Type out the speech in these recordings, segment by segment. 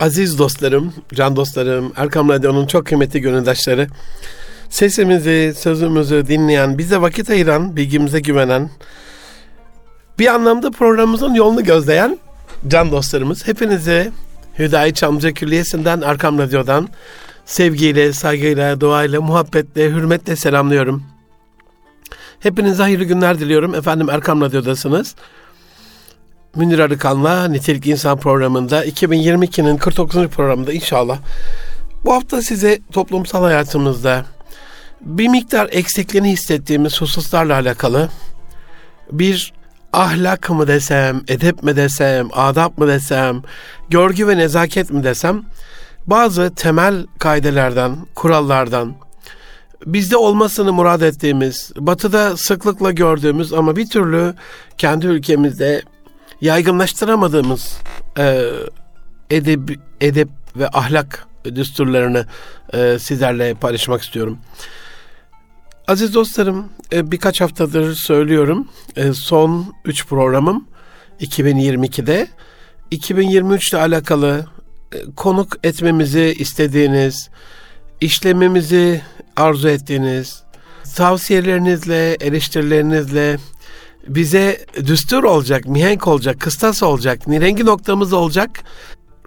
Aziz dostlarım, can dostlarım, Erkam Radyo'nun çok kıymetli gönüldaşları, sesimizi, sözümüzü dinleyen, bize vakit ayıran, bilgimize güvenen, bir anlamda programımızın yolunu gözleyen can dostlarımız, hepinize Hüdayi Çamlıca Külliyesi'nden, Erkam Radyo'dan sevgiyle, saygıyla, duayla, muhabbetle, hürmetle selamlıyorum. Hepinize hayırlı günler diliyorum. Efendim Erkam Radyo'dasınız. Münir Arıkan'la Nitelik İnsan programında 2022'nin 49. programında inşallah bu hafta size toplumsal hayatımızda bir miktar eksikliğini hissettiğimiz hususlarla alakalı bir ahlak mı desem, edep mi desem, adap mı desem, görgü ve nezaket mi desem bazı temel kaidelerden, kurallardan, bizde olmasını murad ettiğimiz, batıda sıklıkla gördüğümüz ama bir türlü kendi ülkemizde yaygınlaştıramadığımız e, edeb, edep ve ahlak düsturlarını e, sizlerle paylaşmak istiyorum. Aziz dostlarım, e, birkaç haftadır söylüyorum. E, son 3 programım 2022'de 2023 ile alakalı e, konuk etmemizi istediğiniz, işlememizi arzu ettiğiniz, tavsiyelerinizle, eleştirilerinizle bize düstur olacak, mihenk olacak, kıstas olacak, nirengi noktamız olacak,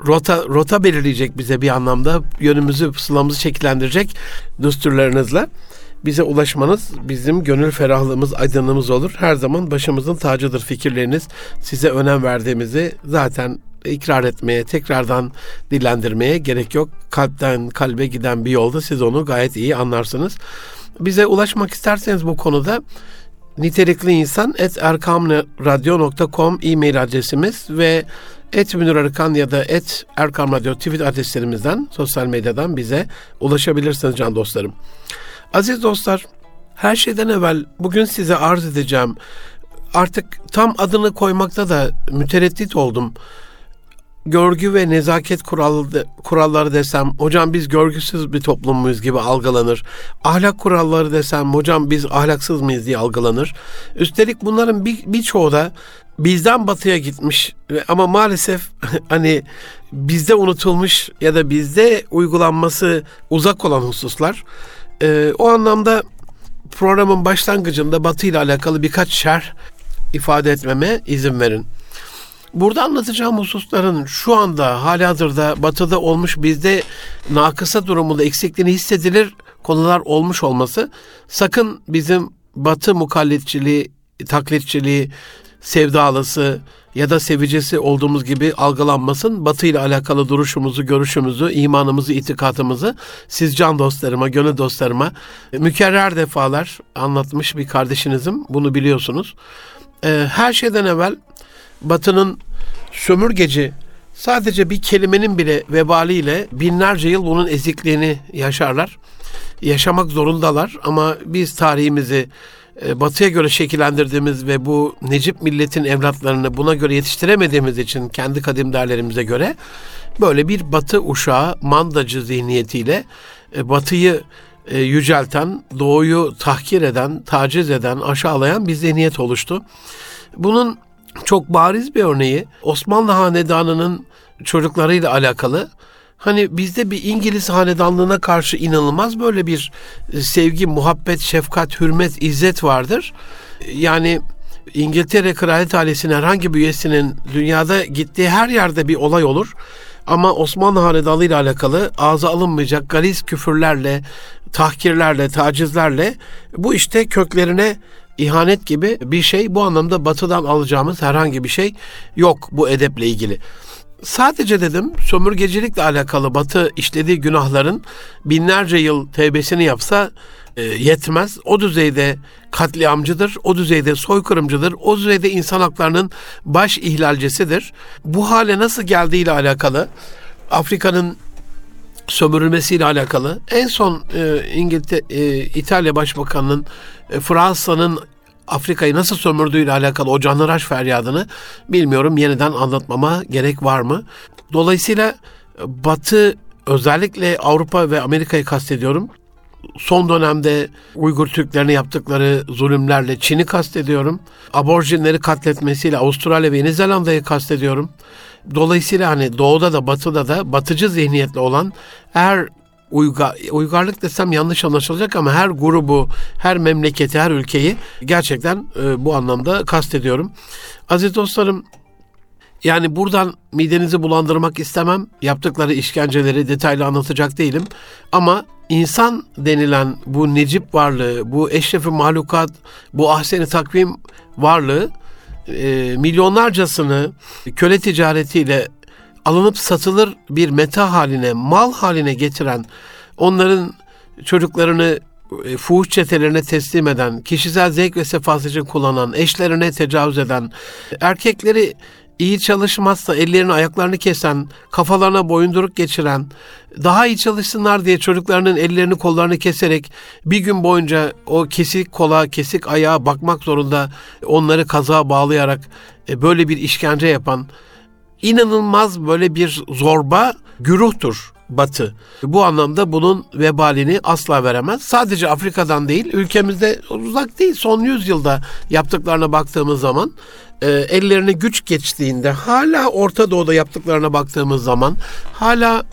rota, rota belirleyecek bize bir anlamda, yönümüzü, pusulamızı şekillendirecek düsturlarınızla bize ulaşmanız bizim gönül ferahlığımız, aydınlığımız olur. Her zaman başımızın tacıdır fikirleriniz. Size önem verdiğimizi zaten ikrar etmeye, tekrardan dillendirmeye gerek yok. Kalpten kalbe giden bir yolda siz onu gayet iyi anlarsınız. Bize ulaşmak isterseniz bu konuda nitelikli insan et erkamradyo.com e-mail adresimiz ve et Münir ya da et Erkam Radyo tweet adreslerimizden sosyal medyadan bize ulaşabilirsiniz can dostlarım. Aziz dostlar her şeyden evvel bugün size arz edeceğim artık tam adını koymakta da mütereddit oldum görgü ve nezaket kuralları, kuralları desem hocam biz görgüsüz bir toplum muyuz gibi algılanır. Ahlak kuralları desem hocam biz ahlaksız mıyız diye algılanır. Üstelik bunların bir birçoğu da bizden batıya gitmiş ama maalesef hani bizde unutulmuş ya da bizde uygulanması uzak olan hususlar. Ee, o anlamda programın başlangıcında Batı ile alakalı birkaç şer ifade etmeme izin verin. Burada anlatacağım hususların şu anda hali hazırda batıda olmuş bizde nakısa durumunda eksikliğini hissedilir konular olmuş olması sakın bizim batı mukallitçiliği, taklitçiliği, sevdalısı ya da sevicisi olduğumuz gibi algılanmasın. Batı ile alakalı duruşumuzu, görüşümüzü, imanımızı, itikatımızı siz can dostlarıma, gönül dostlarıma mükerrer defalar anlatmış bir kardeşinizim. Bunu biliyorsunuz. Ee, her şeyden evvel Batı'nın sömürgeci sadece bir kelimenin bile vebaliyle binlerce yıl bunun ezikliğini yaşarlar. Yaşamak zorundalar ama biz tarihimizi e, Batı'ya göre şekillendirdiğimiz ve bu Necip milletin evlatlarını buna göre yetiştiremediğimiz için kendi kadim değerlerimize göre böyle bir Batı uşağı mandacı zihniyetiyle e, Batı'yı e, yücelten, doğuyu tahkir eden, taciz eden, aşağılayan bir zihniyet oluştu. Bunun çok bariz bir örneği Osmanlı Hanedanı'nın çocuklarıyla alakalı. Hani bizde bir İngiliz hanedanlığına karşı inanılmaz böyle bir e, sevgi, muhabbet, şefkat, hürmet, izzet vardır. Yani İngiltere Kraliyet ailesinin herhangi bir üyesinin dünyada gittiği her yerde bir olay olur. Ama Osmanlı Hanedanlığı ile alakalı ağza alınmayacak galiz küfürlerle, tahkirlerle, tacizlerle bu işte köklerine ihanet gibi bir şey bu anlamda batıdan alacağımız herhangi bir şey yok bu edeple ilgili. Sadece dedim sömürgecilikle alakalı batı işlediği günahların binlerce yıl tevbesini yapsa e, yetmez. O düzeyde katliamcıdır, o düzeyde soykırımcıdır, o düzeyde insan haklarının baş ihlalcisidir. Bu hale nasıl geldiğiyle alakalı Afrika'nın sömürülmesiyle alakalı en son e, İngiltere e, İtalya Başbakanı'nın Fransa'nın Afrika'yı nasıl sömürdüğüyle alakalı o canhıraş feryadını bilmiyorum yeniden anlatmama gerek var mı? Dolayısıyla Batı özellikle Avrupa ve Amerika'yı kastediyorum. Son dönemde Uygur Türklerine yaptıkları zulümlerle Çin'i kastediyorum. Aborjinleri katletmesiyle Avustralya ve Yeni Zelanda'yı kastediyorum. Dolayısıyla hani doğuda da batıda da batıcı zihniyetli olan her uygar, uygarlık desem yanlış anlaşılacak ama her grubu, her memleketi, her ülkeyi gerçekten e, bu anlamda kastediyorum. Aziz dostlarım yani buradan midenizi bulandırmak istemem. Yaptıkları işkenceleri detaylı anlatacak değilim. Ama insan denilen bu necip varlığı, bu eşrefi mahlukat, bu ahseni takvim varlığı e, milyonlarcasını köle ticaretiyle alınıp satılır bir meta haline, mal haline getiren, onların çocuklarını e, fuhuş çetelerine teslim eden, kişisel zevk ve sefası için kullanan, eşlerine tecavüz eden, erkekleri iyi çalışmazsa ellerini ayaklarını kesen, kafalarına boyunduruk geçiren, daha iyi çalışsınlar diye çocuklarının ellerini kollarını keserek bir gün boyunca o kesik kola, kesik ayağa bakmak zorunda onları kaza bağlayarak e, böyle bir işkence yapan inanılmaz böyle bir zorba güruhtur Batı. Bu anlamda bunun vebalini asla veremez. Sadece Afrika'dan değil, ülkemizde uzak değil. Son yüzyılda yaptıklarına baktığımız zaman e, ellerine güç geçtiğinde hala Orta Doğu'da yaptıklarına baktığımız zaman hala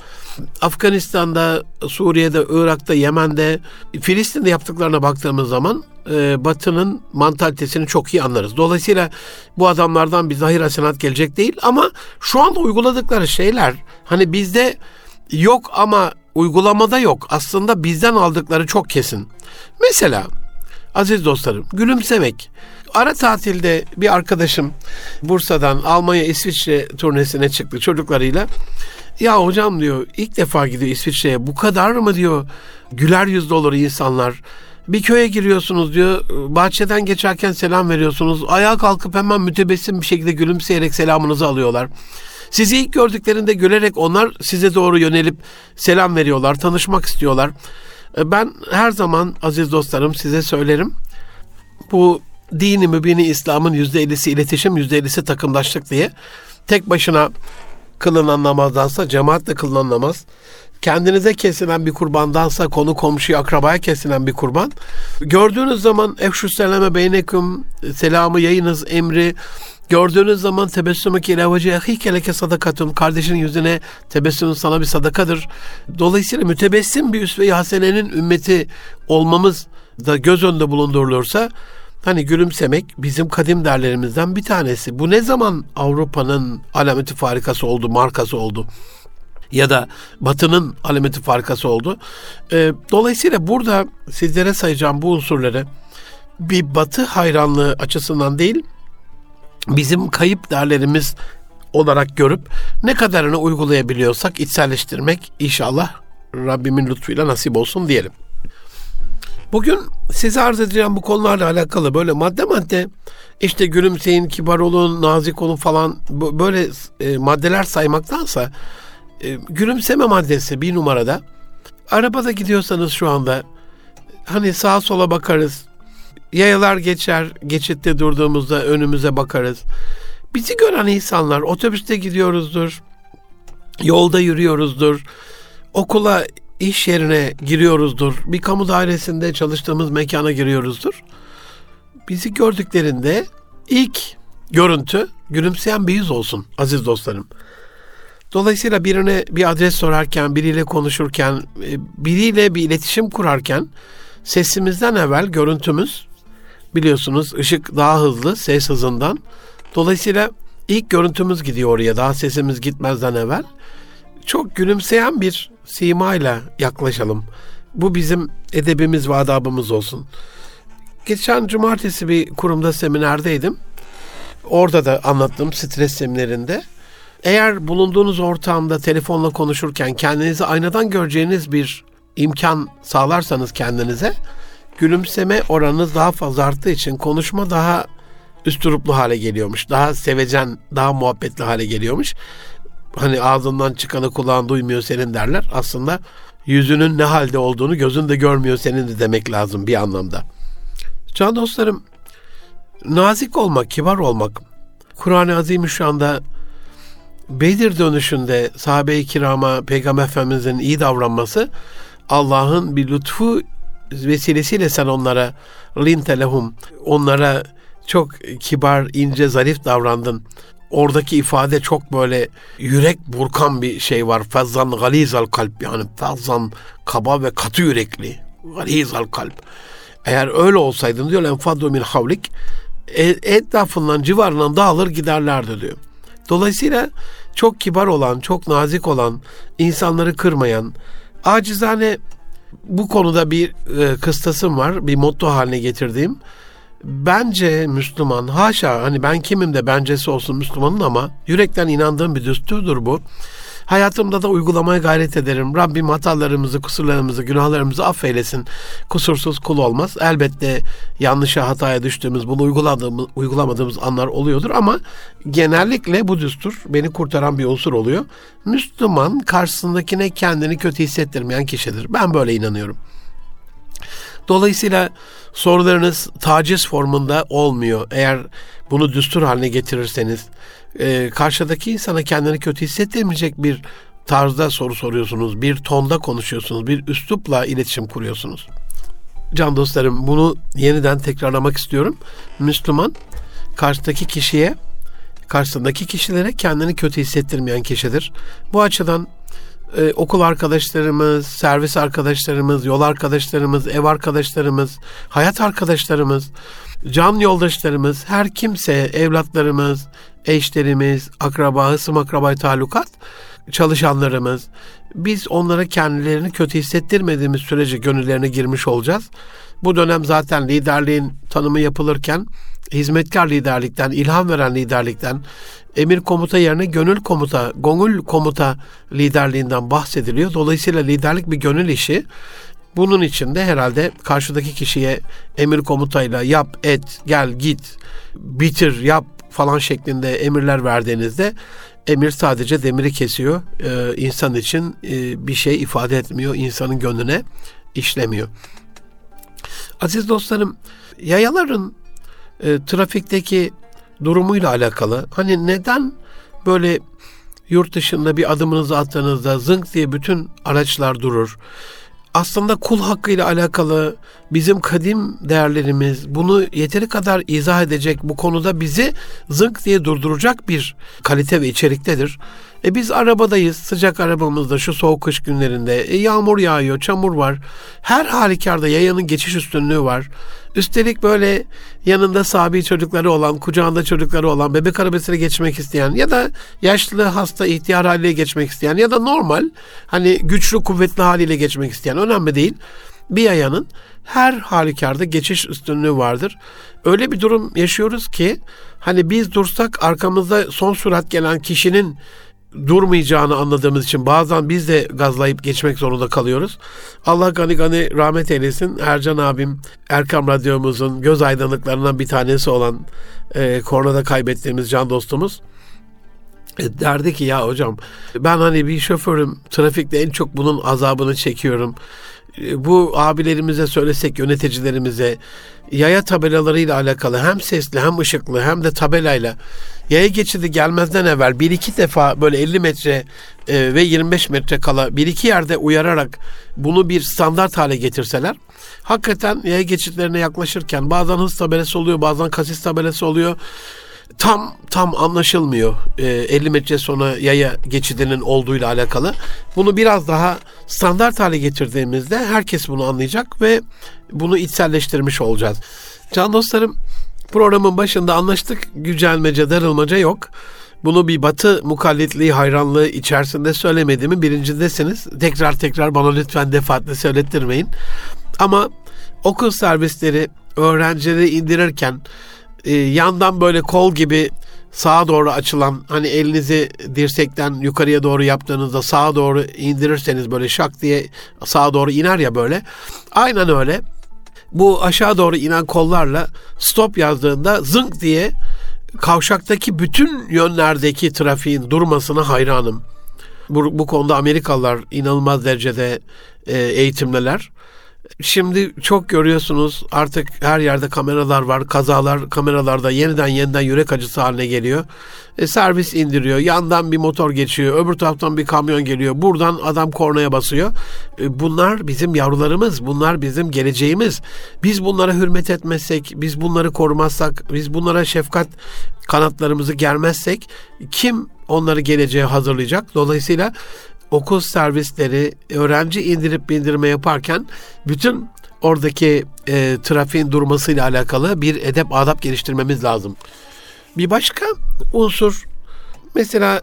Afganistan'da, Suriye'de, Irak'ta, Yemen'de, Filistin'de yaptıklarına baktığımız zaman e, Batı'nın mantalitesini çok iyi anlarız. Dolayısıyla bu adamlardan bir zahir hasenat gelecek değil ama şu anda uyguladıkları şeyler hani bizde yok ama uygulamada yok. Aslında bizden aldıkları çok kesin. Mesela aziz dostlarım gülümsemek. Ara tatilde bir arkadaşım Bursa'dan Almanya İsviçre turnesine çıktı çocuklarıyla. Ya hocam diyor ilk defa gidiyor İsviçre'ye bu kadar mı diyor güler yüzlü olur insanlar. Bir köye giriyorsunuz diyor bahçeden geçerken selam veriyorsunuz. Ayağa kalkıp hemen mütebessim bir şekilde gülümseyerek selamınızı alıyorlar. Sizi ilk gördüklerinde gülerek onlar size doğru yönelip selam veriyorlar, tanışmak istiyorlar. Ben her zaman aziz dostlarım size söylerim. Bu dini mübini İslam'ın yüzde ellisi iletişim, yüzde ellisi takımdaşlık diye tek başına kılınan namazdansa cemaatle kılınan namaz, kendinize kesilen bir kurbandansa konu komşuya akrabaya kesilen bir kurban. Gördüğünüz zaman efşü selame beynekum selamı yayınız emri Gördüğünüz zaman tebessümü ki ilevacı ehike leke. Kardeşinin yüzüne tebessüm sana bir sadakadır. Dolayısıyla mütebessim bir üsve-i hasenenin ümmeti olmamız da göz önünde bulundurulursa hani gülümsemek bizim kadim derlerimizden bir tanesi. Bu ne zaman Avrupa'nın alameti farikası oldu, markası oldu? ya da Batı'nın alameti farikası oldu. Ee, dolayısıyla burada sizlere sayacağım bu unsurları bir Batı hayranlığı açısından değil, bizim kayıp değerlerimiz olarak görüp ne kadarını uygulayabiliyorsak içselleştirmek inşallah Rabbimin lütfuyla nasip olsun diyelim. Bugün size arz edeceğim bu konularla alakalı böyle madde madde işte gülümseyin, kibar olun, nazik olun falan böyle e, maddeler saymaktansa e, gülümseme maddesi bir numarada. Arabada gidiyorsanız şu anda hani sağa sola bakarız, Yayalar geçer, geçitte durduğumuzda önümüze bakarız. Bizi gören insanlar otobüste gidiyoruzdur, yolda yürüyoruzdur, okula, iş yerine giriyoruzdur, bir kamu dairesinde çalıştığımız mekana giriyoruzdur. Bizi gördüklerinde ilk görüntü gülümseyen bir yüz olsun aziz dostlarım. Dolayısıyla birine bir adres sorarken, biriyle konuşurken, e, biriyle bir iletişim kurarken sesimizden evvel görüntümüz biliyorsunuz ışık daha hızlı ses hızından. Dolayısıyla ilk görüntümüz gidiyor oraya daha sesimiz gitmezden evvel. Çok gülümseyen bir simayla yaklaşalım. Bu bizim edebimiz ve adabımız olsun. Geçen cumartesi bir kurumda seminerdeydim. Orada da anlattım stres seminerinde. Eğer bulunduğunuz ortamda telefonla konuşurken kendinizi aynadan göreceğiniz bir imkan sağlarsanız kendinize gülümseme oranınız daha fazla arttığı için konuşma daha üsturuplu hale geliyormuş. Daha sevecen, daha muhabbetli hale geliyormuş. Hani ağzından çıkanı kulağın duymuyor senin derler. Aslında yüzünün ne halde olduğunu gözün de görmüyor senin de demek lazım bir anlamda. Can dostlarım, nazik olmak, kibar olmak, Kur'an-ı Azimüşşan'da Bedir dönüşünde sahabe-i kirama Peygamber Efendimiz'in iyi davranması Allah'ın bir lütfu vesilesiyle sen onlara linte lehum onlara çok kibar, ince, zarif davrandın. Oradaki ifade çok böyle yürek burkan bir şey var. Fezzan galizal kalp yani fezzan kaba ve katı yürekli. Galizal kalp. Eğer öyle olsaydın diyor enfaddu min havlik e, etrafından civarından dağılır giderlerdi diyor. Dolayısıyla çok kibar olan, çok nazik olan, insanları kırmayan, acizane bu konuda bir e, kıstasım var, bir motto haline getirdiğim. Bence Müslüman, haşa hani ben kimim de bencesi olsun Müslümanın ama yürekten inandığım bir düsturdur bu. Hayatımda da uygulamaya gayret ederim. Rabbim hatalarımızı, kusurlarımızı, günahlarımızı affeylesin. Kusursuz kul olmaz. Elbette yanlışa, hataya düştüğümüz, bunu uyguladığımız, uygulamadığımız anlar oluyordur ama genellikle bu düstur beni kurtaran bir unsur oluyor. Müslüman karşısındakine kendini kötü hissettirmeyen kişidir. Ben böyle inanıyorum. Dolayısıyla sorularınız taciz formunda olmuyor. Eğer bunu düstur haline getirirseniz e, karşıdaki insana kendini kötü hissettirmeyecek bir tarzda soru soruyorsunuz. Bir tonda konuşuyorsunuz. Bir üslupla iletişim kuruyorsunuz. Can dostlarım bunu yeniden tekrarlamak istiyorum. Müslüman karşıdaki kişiye karşısındaki kişilere kendini kötü hissettirmeyen kişidir. Bu açıdan e, okul arkadaşlarımız, servis arkadaşlarımız, yol arkadaşlarımız, ev arkadaşlarımız, hayat arkadaşlarımız, can yoldaşlarımız, her kimse, evlatlarımız, eşlerimiz, akraba, hısım akrabay talukat, çalışanlarımız, biz onlara kendilerini kötü hissettirmediğimiz sürece gönüllerine girmiş olacağız. Bu dönem zaten liderliğin tanımı yapılırken hizmetkar liderlikten, ilham veren liderlikten, emir komuta yerine gönül komuta, gongül komuta liderliğinden bahsediliyor. Dolayısıyla liderlik bir gönül işi. Bunun için de herhalde karşıdaki kişiye emir komutayla yap, et, gel, git, bitir, yap falan şeklinde emirler verdiğinizde emir sadece demiri kesiyor. Ee, insan için e, bir şey ifade etmiyor. insanın gönlüne işlemiyor. Aziz dostlarım, yayaların e, trafikteki durumuyla alakalı. Hani neden böyle yurt dışında bir adımınızı attığınızda zınk diye bütün araçlar durur. Aslında kul hakkıyla alakalı bizim kadim değerlerimiz bunu yeteri kadar izah edecek bu konuda bizi zınk diye durduracak bir kalite ve içeriktedir. E biz arabadayız, sıcak arabamızda şu soğuk kış günlerinde. E yağmur yağıyor, çamur var. Her halükarda yayanın geçiş üstünlüğü var. Üstelik böyle yanında sabi çocukları olan, kucağında çocukları olan, bebek arabasına geçmek isteyen ya da yaşlı, hasta, ihtiyar haliyle geçmek isteyen ya da normal hani güçlü, kuvvetli haliyle geçmek isteyen önemli değil. Bir yayanın her halükarda geçiş üstünlüğü vardır. Öyle bir durum yaşıyoruz ki hani biz dursak arkamızda son sürat gelen kişinin durmayacağını anladığımız için bazen biz de gazlayıp geçmek zorunda kalıyoruz. Allah gani gani rahmet eylesin. Ercan abim Erkam Radyomuzun göz aydınlıklarından bir tanesi olan e, koronada kaybettiğimiz can dostumuz e, derdi ki ya hocam ben hani bir şoförüm trafikte en çok bunun azabını çekiyorum. E, bu abilerimize söylesek yöneticilerimize yaya tabelalarıyla alakalı hem sesli hem ışıklı hem de tabelayla yaya geçidi gelmezden evvel bir iki defa böyle 50 metre e, ve 25 metre kala bir iki yerde uyararak bunu bir standart hale getirseler hakikaten yaya geçitlerine yaklaşırken bazen hız tabelası oluyor bazen kasis tabelası oluyor tam tam anlaşılmıyor e, 50 metre sonra yaya geçidinin olduğuyla alakalı. Bunu biraz daha standart hale getirdiğimizde herkes bunu anlayacak ve bunu içselleştirmiş olacağız. Can dostlarım programın başında anlaştık. Gücelmece, darılmaca yok. Bunu bir batı mukallitliği, hayranlığı içerisinde söylemediğimi birincindesiniz. Tekrar tekrar bana lütfen defaatle söylettirmeyin. Ama okul servisleri öğrencileri indirirken e, yandan böyle kol gibi sağa doğru açılan hani elinizi dirsekten yukarıya doğru yaptığınızda sağa doğru indirirseniz böyle şak diye sağa doğru iner ya böyle. Aynen öyle. Bu aşağı doğru inen kollarla stop yazdığında zınk diye kavşaktaki bütün yönlerdeki trafiğin durmasına hayranım. Bu, bu konuda Amerikalılar inanılmaz derecede e, eğitimliler. Şimdi çok görüyorsunuz artık her yerde kameralar var. Kazalar kameralarda yeniden yeniden yürek acısı haline geliyor. E, servis indiriyor. Yandan bir motor geçiyor. Öbür taraftan bir kamyon geliyor. Buradan adam kornaya basıyor. E, bunlar bizim yavrularımız. Bunlar bizim geleceğimiz. Biz bunlara hürmet etmezsek, biz bunları korumazsak, biz bunlara şefkat kanatlarımızı germezsek kim onları geleceğe hazırlayacak? Dolayısıyla okul servisleri öğrenci indirip bindirme yaparken bütün oradaki e, trafiğin durmasıyla alakalı bir edep adap geliştirmemiz lazım. Bir başka unsur mesela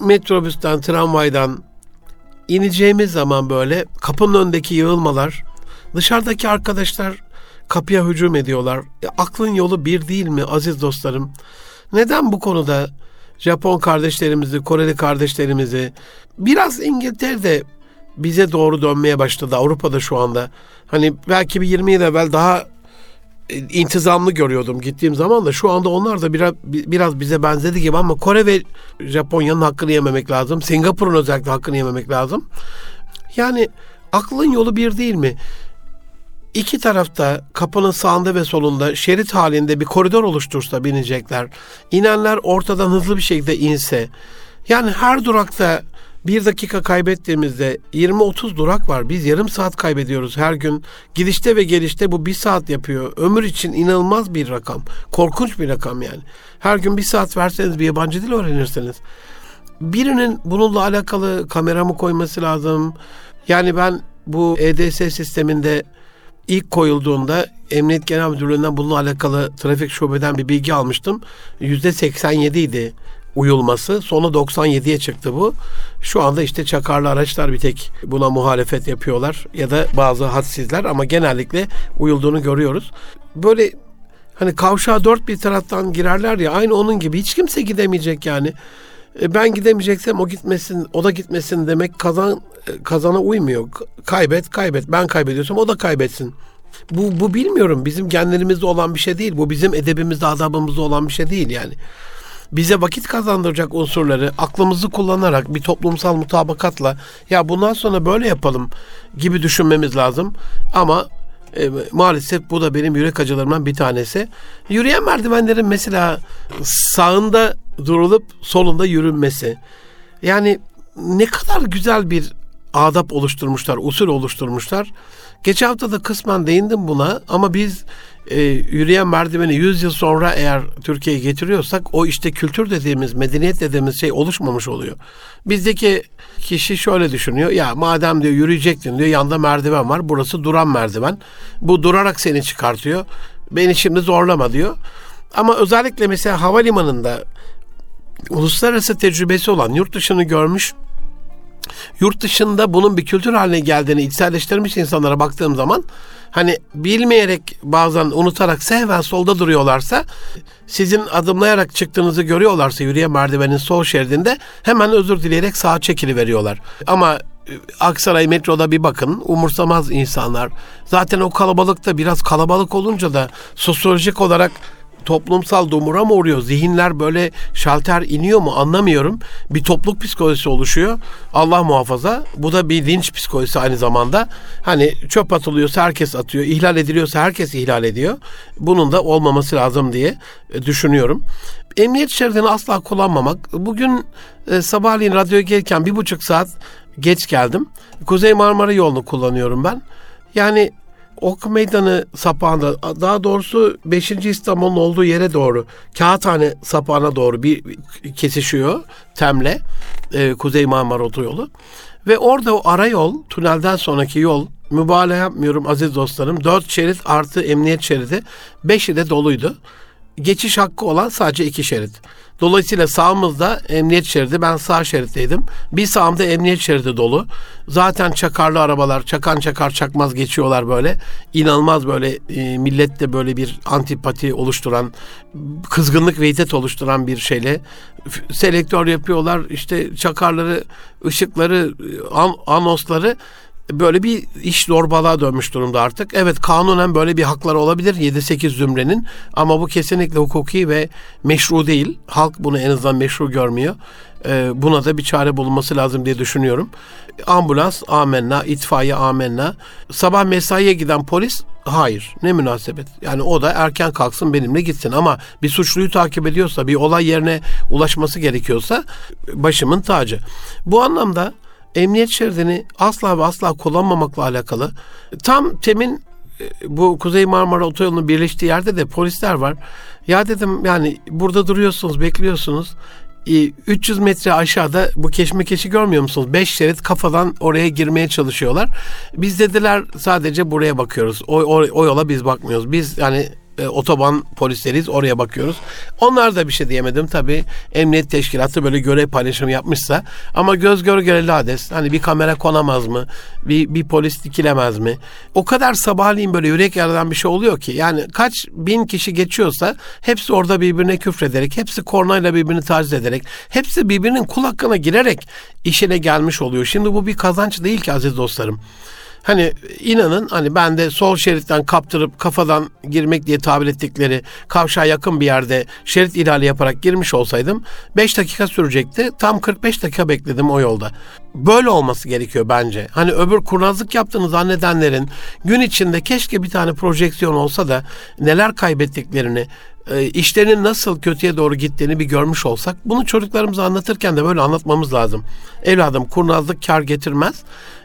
metrobüsten, tramvaydan ineceğimiz zaman böyle kapının önündeki yığılmalar, dışarıdaki arkadaşlar kapıya hücum ediyorlar. E, aklın yolu bir değil mi aziz dostlarım? Neden bu konuda Japon kardeşlerimizi, Koreli kardeşlerimizi biraz İngiltere'de bize doğru dönmeye başladı Avrupa'da şu anda. Hani belki bir 20 yıl evvel daha e, intizamlı görüyordum gittiğim zaman da şu anda onlar da biraz biraz bize benzedi gibi ama Kore ve Japonya'nın hakkını yememek lazım. Singapur'un özellikle hakkını yememek lazım. Yani aklın yolu bir değil mi? İki tarafta kapının sağında ve solunda şerit halinde bir koridor oluştursa binecekler. İnenler ortadan hızlı bir şekilde inse. Yani her durakta bir dakika kaybettiğimizde 20-30 durak var. Biz yarım saat kaybediyoruz her gün. Gidişte ve gelişte bu bir saat yapıyor. Ömür için inanılmaz bir rakam. Korkunç bir rakam yani. Her gün bir saat verseniz bir yabancı dil öğrenirsiniz. Birinin bununla alakalı kameramı koyması lazım. Yani ben bu EDS sisteminde ilk koyulduğunda Emniyet Genel Müdürlüğü'nden bununla alakalı trafik şubeden bir bilgi almıştım. Yüzde 87 idi uyulması. Sonra 97'ye çıktı bu. Şu anda işte çakarlı araçlar bir tek buna muhalefet yapıyorlar ya da bazı hadsizler ama genellikle uyulduğunu görüyoruz. Böyle hani kavşağa dört bir taraftan girerler ya aynı onun gibi hiç kimse gidemeyecek yani. E, ben gidemeyeceksem o gitmesin, o da gitmesin demek kazan e, kazana uymuyor. Kaybet, kaybet. Ben kaybediyorsam o da kaybetsin. Bu, bu bilmiyorum. Bizim genlerimizde olan bir şey değil. Bu bizim edebimizde, adabımızda olan bir şey değil yani. Bize vakit kazandıracak unsurları aklımızı kullanarak bir toplumsal mutabakatla ya bundan sonra böyle yapalım gibi düşünmemiz lazım. Ama e, maalesef bu da benim yürek acılarımdan bir tanesi. Yürüyen merdivenlerin mesela sağında durulup solunda yürünmesi. Yani ne kadar güzel bir adap oluşturmuşlar, usul oluşturmuşlar. Geçen hafta da kısmen değindim buna ama biz e, yürüyen merdiveni 100 yıl sonra eğer Türkiye'ye getiriyorsak o işte kültür dediğimiz, medeniyet dediğimiz şey oluşmamış oluyor. Bizdeki kişi şöyle düşünüyor. Ya madem diyor yürüyecektin diyor yanda merdiven var. Burası duran merdiven. Bu durarak seni çıkartıyor. Beni şimdi zorlama diyor. Ama özellikle mesela havalimanında uluslararası tecrübesi olan yurt dışını görmüş yurt dışında bunun bir kültür haline geldiğini içselleştirmiş insanlara baktığım zaman hani bilmeyerek bazen unutarak sehven solda duruyorlarsa sizin adımlayarak çıktığınızı görüyorlarsa yürüyen merdivenin sol şeridinde hemen özür dileyerek sağa çekili veriyorlar. Ama e, Aksaray metroda bir bakın umursamaz insanlar. Zaten o kalabalıkta biraz kalabalık olunca da sosyolojik olarak toplumsal dumura mı uğruyor? Zihinler böyle şalter iniyor mu anlamıyorum. Bir topluk psikolojisi oluşuyor. Allah muhafaza. Bu da bir linç psikolojisi aynı zamanda. Hani çöp atılıyorsa herkes atıyor. İhlal ediliyorsa herkes ihlal ediyor. Bunun da olmaması lazım diye e, düşünüyorum. Emniyet şeridini asla kullanmamak. Bugün e, sabahleyin radyoya gelirken bir buçuk saat geç geldim. Kuzey Marmara yolunu kullanıyorum ben. Yani Ok Meydanı sapağında daha doğrusu 5. İstanbul'un olduğu yere doğru Kağıthane sapağına doğru bir kesişiyor Tem'le e, Kuzey Marmara Otoyolu. Ve orada o ara yol, tünelden sonraki yol mübalağa yapmıyorum aziz dostlarım. 4 şerit artı emniyet şeridi 5'i de doluydu. Geçiş hakkı olan sadece iki şerit. Dolayısıyla sağımızda emniyet şeridi. Ben sağ şeritteydim. Bir sağımda emniyet şeridi dolu. Zaten çakarlı arabalar çakan çakar çakmaz geçiyorlar böyle. İnanılmaz böyle e, millette böyle bir antipati oluşturan, kızgınlık ve hiddet oluşturan bir şeyle selektör yapıyorlar. İşte çakarları, ışıkları, an, anosları böyle bir iş zorbalığa dönmüş durumda artık. Evet kanunen böyle bir hakları olabilir 7-8 zümrenin ama bu kesinlikle hukuki ve meşru değil. Halk bunu en azından meşru görmüyor. Ee, buna da bir çare bulunması lazım diye düşünüyorum. Ambulans amenna, itfaiye amenna. Sabah mesaiye giden polis hayır ne münasebet. Yani o da erken kalksın benimle gitsin ama bir suçluyu takip ediyorsa bir olay yerine ulaşması gerekiyorsa başımın tacı. Bu anlamda emniyet şeridini asla ve asla kullanmamakla alakalı tam temin e, bu Kuzey Marmara Otoyolu'nun birleştiği yerde de polisler var. Ya dedim yani burada duruyorsunuz, bekliyorsunuz. 300 e, metre aşağıda bu keşmekeşi görmüyor musunuz? 5 şerit kafadan oraya girmeye çalışıyorlar. Biz dediler sadece buraya bakıyoruz. O, o, o yola biz bakmıyoruz. Biz yani e, otoban polisleriyiz oraya bakıyoruz. Onlar da bir şey diyemedim tabi emniyet teşkilatı böyle görev paylaşımı yapmışsa ama göz gör göre lades hani bir kamera konamaz mı bir, bir polis dikilemez mi o kadar sabahleyin böyle yürek yaradan bir şey oluyor ki yani kaç bin kişi geçiyorsa hepsi orada birbirine küfrederek hepsi kornayla birbirini taciz ederek hepsi birbirinin kul hakkına girerek işine gelmiş oluyor. Şimdi bu bir kazanç değil ki aziz dostlarım. Hani inanın hani ben de sol şeritten kaptırıp kafadan girmek diye tabir ettikleri kavşağa yakın bir yerde şerit ihlali yaparak girmiş olsaydım 5 dakika sürecekti. Tam 45 dakika bekledim o yolda. Böyle olması gerekiyor bence. Hani öbür kurnazlık yaptığını zannedenlerin gün içinde keşke bir tane projeksiyon olsa da neler kaybettiklerini, e, işlerinin nasıl kötüye doğru gittiğini bir görmüş olsak bunu çocuklarımıza anlatırken de böyle anlatmamız lazım. Evladım kurnazlık kar getirmez,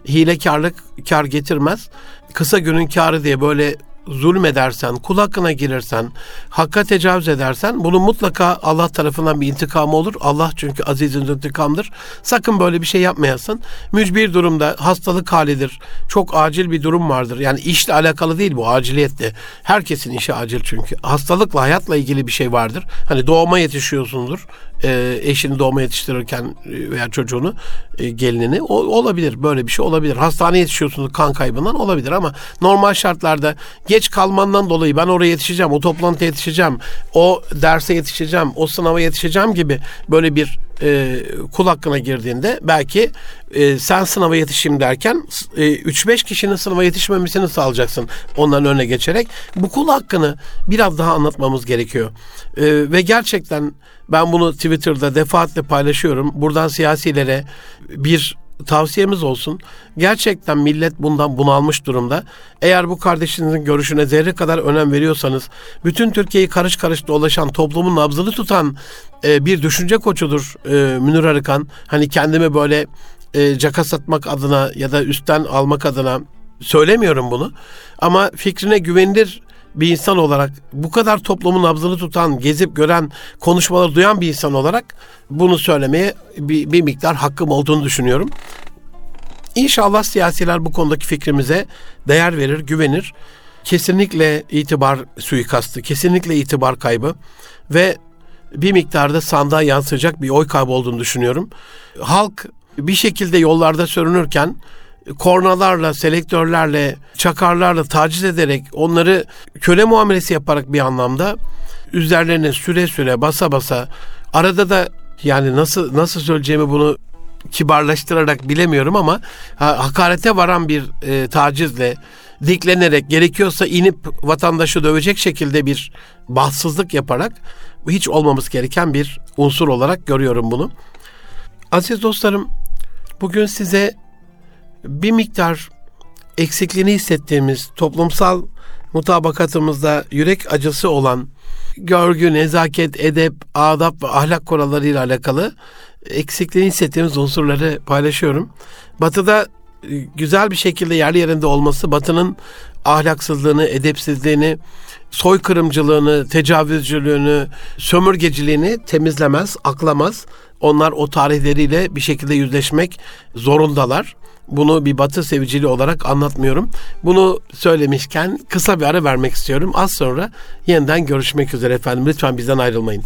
hilekarlık kar getirmez. Kısa günün karı diye böyle zulmedersen, kul hakkına girersen, hakka tecavüz edersen bunun mutlaka Allah tarafından bir intikamı olur. Allah çünkü azizin intikamdır. Sakın böyle bir şey yapmayasın. Mücbir durumda hastalık halidir. Çok acil bir durum vardır. Yani işle alakalı değil bu aciliyette. Herkesin işi acil çünkü. Hastalıkla, hayatla ilgili bir şey vardır. Hani doğuma yetişiyorsundur e, eşini doğuma yetiştirirken e, veya çocuğunu e, gelinini o, olabilir böyle bir şey olabilir. Hastaneye yetişiyorsunuz kan kaybından olabilir ama normal şartlarda geç kalmandan dolayı ben oraya yetişeceğim o toplantıya yetişeceğim o derse yetişeceğim o sınava yetişeceğim gibi böyle bir e, kul hakkına girdiğinde belki e, sen sınava yetişeyim derken e, 3-5 kişinin sınava yetişmemesini sağlayacaksın onların önüne geçerek. Bu kul hakkını biraz daha anlatmamız gerekiyor. E, ve gerçekten ben bunu Twitter'da defaatle paylaşıyorum. Buradan siyasilere bir tavsiyemiz olsun. Gerçekten millet bundan bunalmış durumda. Eğer bu kardeşinizin görüşüne zerre kadar önem veriyorsanız, bütün Türkiye'yi karış karış dolaşan, toplumun nabzını tutan e, bir düşünce koçudur e, Münir Arıkan. Hani kendimi böyle e, caka satmak adına ya da üstten almak adına söylemiyorum bunu. Ama fikrine güvenilir bir insan olarak bu kadar toplumun nabzını tutan, gezip gören, konuşmaları duyan bir insan olarak bunu söylemeye bir, bir miktar hakkım olduğunu düşünüyorum. İnşallah siyasiler bu konudaki fikrimize değer verir, güvenir. Kesinlikle itibar suikastı, kesinlikle itibar kaybı ve bir miktarda sandığa yansıyacak bir oy kaybı olduğunu düşünüyorum. Halk bir şekilde yollarda sürünürken kornalarla, selektörlerle, çakarlarla taciz ederek onları köle muamelesi yaparak bir anlamda üzerlerine süre süre basa basa arada da yani nasıl nasıl söyleyeceğimi bunu kibarlaştırarak bilemiyorum ama ha, hakarete varan bir e, tacizle diklenerek gerekiyorsa inip vatandaşı dövecek şekilde bir bahtsızlık yaparak hiç olmamız gereken bir unsur olarak görüyorum bunu. Aziz dostlarım bugün size bir miktar eksikliğini hissettiğimiz toplumsal mutabakatımızda yürek acısı olan görgü, nezaket, edep, adap ve ahlak kurallarıyla alakalı eksikliğini hissettiğimiz unsurları paylaşıyorum. Batı'da e, güzel bir şekilde yerli yerinde olması Batı'nın ahlaksızlığını, edepsizliğini, soykırımcılığını, tecavüzcülüğünü, sömürgeciliğini temizlemez, aklamaz. Onlar o tarihleriyle bir şekilde yüzleşmek zorundalar. Bunu bir batı seviciliği olarak anlatmıyorum. Bunu söylemişken kısa bir ara vermek istiyorum. Az sonra yeniden görüşmek üzere efendim. Lütfen bizden ayrılmayın.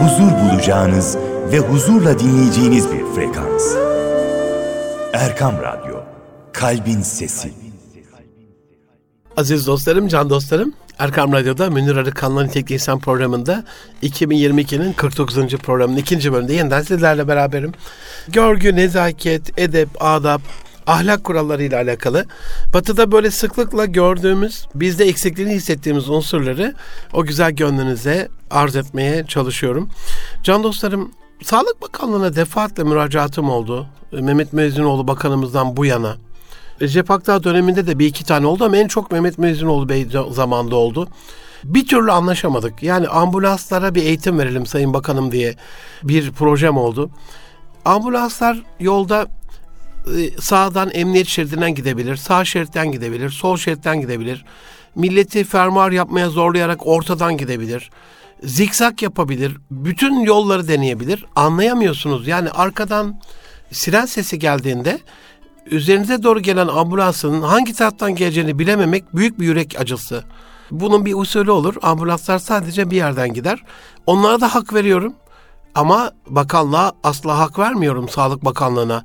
Huzur bulacağınız ve huzurla dinleyeceğiniz bir frekans. Erkam Radyo, Kalbin Sesi. Aziz dostlarım, can dostlarım, Erkam Radyo'da Münir Arıkan'la Nitelikli İnsan programında 2022'nin 49. programının ikinci bölümünde yeniden sizlerle beraberim. Görgü, nezaket, edep, adap, ahlak kurallarıyla alakalı. Batı'da böyle sıklıkla gördüğümüz, bizde eksikliğini hissettiğimiz unsurları o güzel gönlünüze arz etmeye çalışıyorum. Can dostlarım, Sağlık Bakanlığı'na defaatle müracaatım oldu. Mehmet Mezinoğlu Bakanımızdan bu yana. Recep Akdağ döneminde de bir iki tane oldu ama en çok Mehmet Mezinoğlu Bey zamanda oldu. Bir türlü anlaşamadık. Yani ambulanslara bir eğitim verelim Sayın Bakanım diye bir projem oldu. Ambulanslar yolda e, sağdan emniyet şeridinden gidebilir, sağ şeritten gidebilir, sol şeritten gidebilir. Milleti fermuar yapmaya zorlayarak ortadan gidebilir. Zikzak yapabilir. Bütün yolları deneyebilir. Anlayamıyorsunuz. Yani arkadan siren sesi geldiğinde üzerinize doğru gelen ambulansın hangi taraftan geleceğini bilememek büyük bir yürek acısı. Bunun bir usulü olur. Ambulanslar sadece bir yerden gider. Onlara da hak veriyorum. Ama bakanlığa asla hak vermiyorum Sağlık Bakanlığı'na.